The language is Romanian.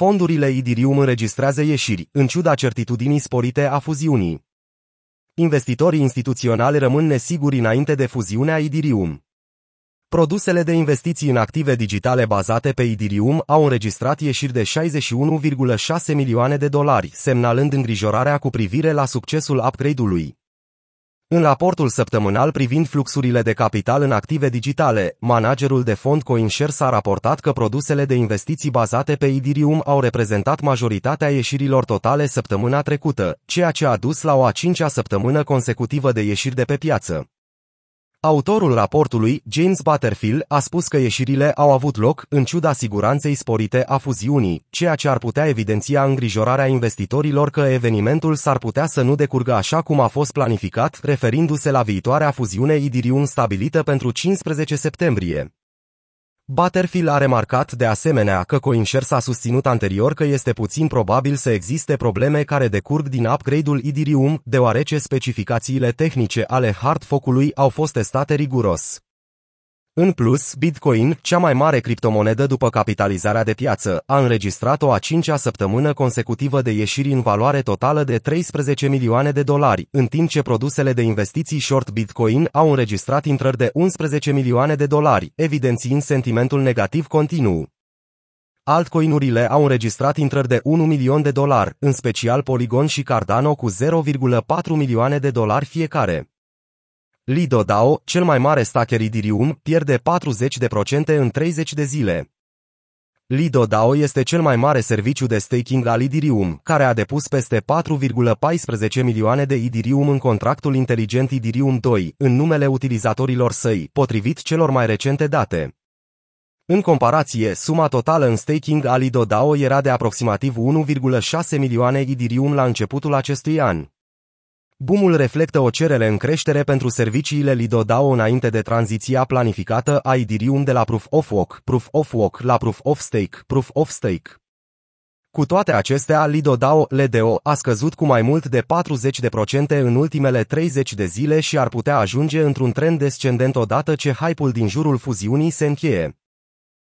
fondurile Idirium înregistrează ieșiri, în ciuda certitudinii sporite a fuziunii. Investitorii instituționali rămân nesiguri înainte de fuziunea Idirium. Produsele de investiții în active digitale bazate pe Idirium au înregistrat ieșiri de 61,6 milioane de dolari, semnalând îngrijorarea cu privire la succesul upgrade-ului. În raportul săptămânal privind fluxurile de capital în active digitale, managerul de fond CoinShares a raportat că produsele de investiții bazate pe Idirium au reprezentat majoritatea ieșirilor totale săptămâna trecută, ceea ce a dus la o a cincea săptămână consecutivă de ieșiri de pe piață. Autorul raportului, James Butterfield, a spus că ieșirile au avut loc în ciuda siguranței sporite a fuziunii, ceea ce ar putea evidenția îngrijorarea investitorilor că evenimentul s-ar putea să nu decurgă așa cum a fost planificat, referindu-se la viitoarea fuziune Idirium stabilită pentru 15 septembrie. Butterfield a remarcat de asemenea că CoinShares a susținut anterior că este puțin probabil să existe probleme care decurg din upgrade-ul Idirium, deoarece specificațiile tehnice ale hard fork-ului au fost testate riguros. În plus, Bitcoin, cea mai mare criptomonedă după capitalizarea de piață, a înregistrat o a cincea săptămână consecutivă de ieșiri în valoare totală de 13 milioane de dolari, în timp ce produsele de investiții short Bitcoin au înregistrat intrări de 11 milioane de dolari, evidențiind sentimentul negativ continuu. Altcoinurile au înregistrat intrări de 1 milion de dolari, în special Polygon și Cardano cu 0,4 milioane de dolari fiecare. Lido DAO, cel mai mare stacker Ethereum, pierde 40% în 30 de zile. Lido DAO este cel mai mare serviciu de staking al Ethereum, care a depus peste 4,14 milioane de Ethereum în contractul inteligent Ethereum 2, în numele utilizatorilor săi, potrivit celor mai recente date. În comparație, suma totală în staking al Lido DAO era de aproximativ 1,6 milioane Ethereum la începutul acestui an. Boomul reflectă o cerere în creștere pentru serviciile Lido-DAO înainte de tranziția planificată a Ethereum de la Proof of Work, Proof of Work la Proof of Stake, Proof of Stake. Cu toate acestea, Lido-DAO LDO a scăzut cu mai mult de 40% în ultimele 30 de zile și ar putea ajunge într-un trend descendent odată ce hype-ul din jurul fuziunii se încheie.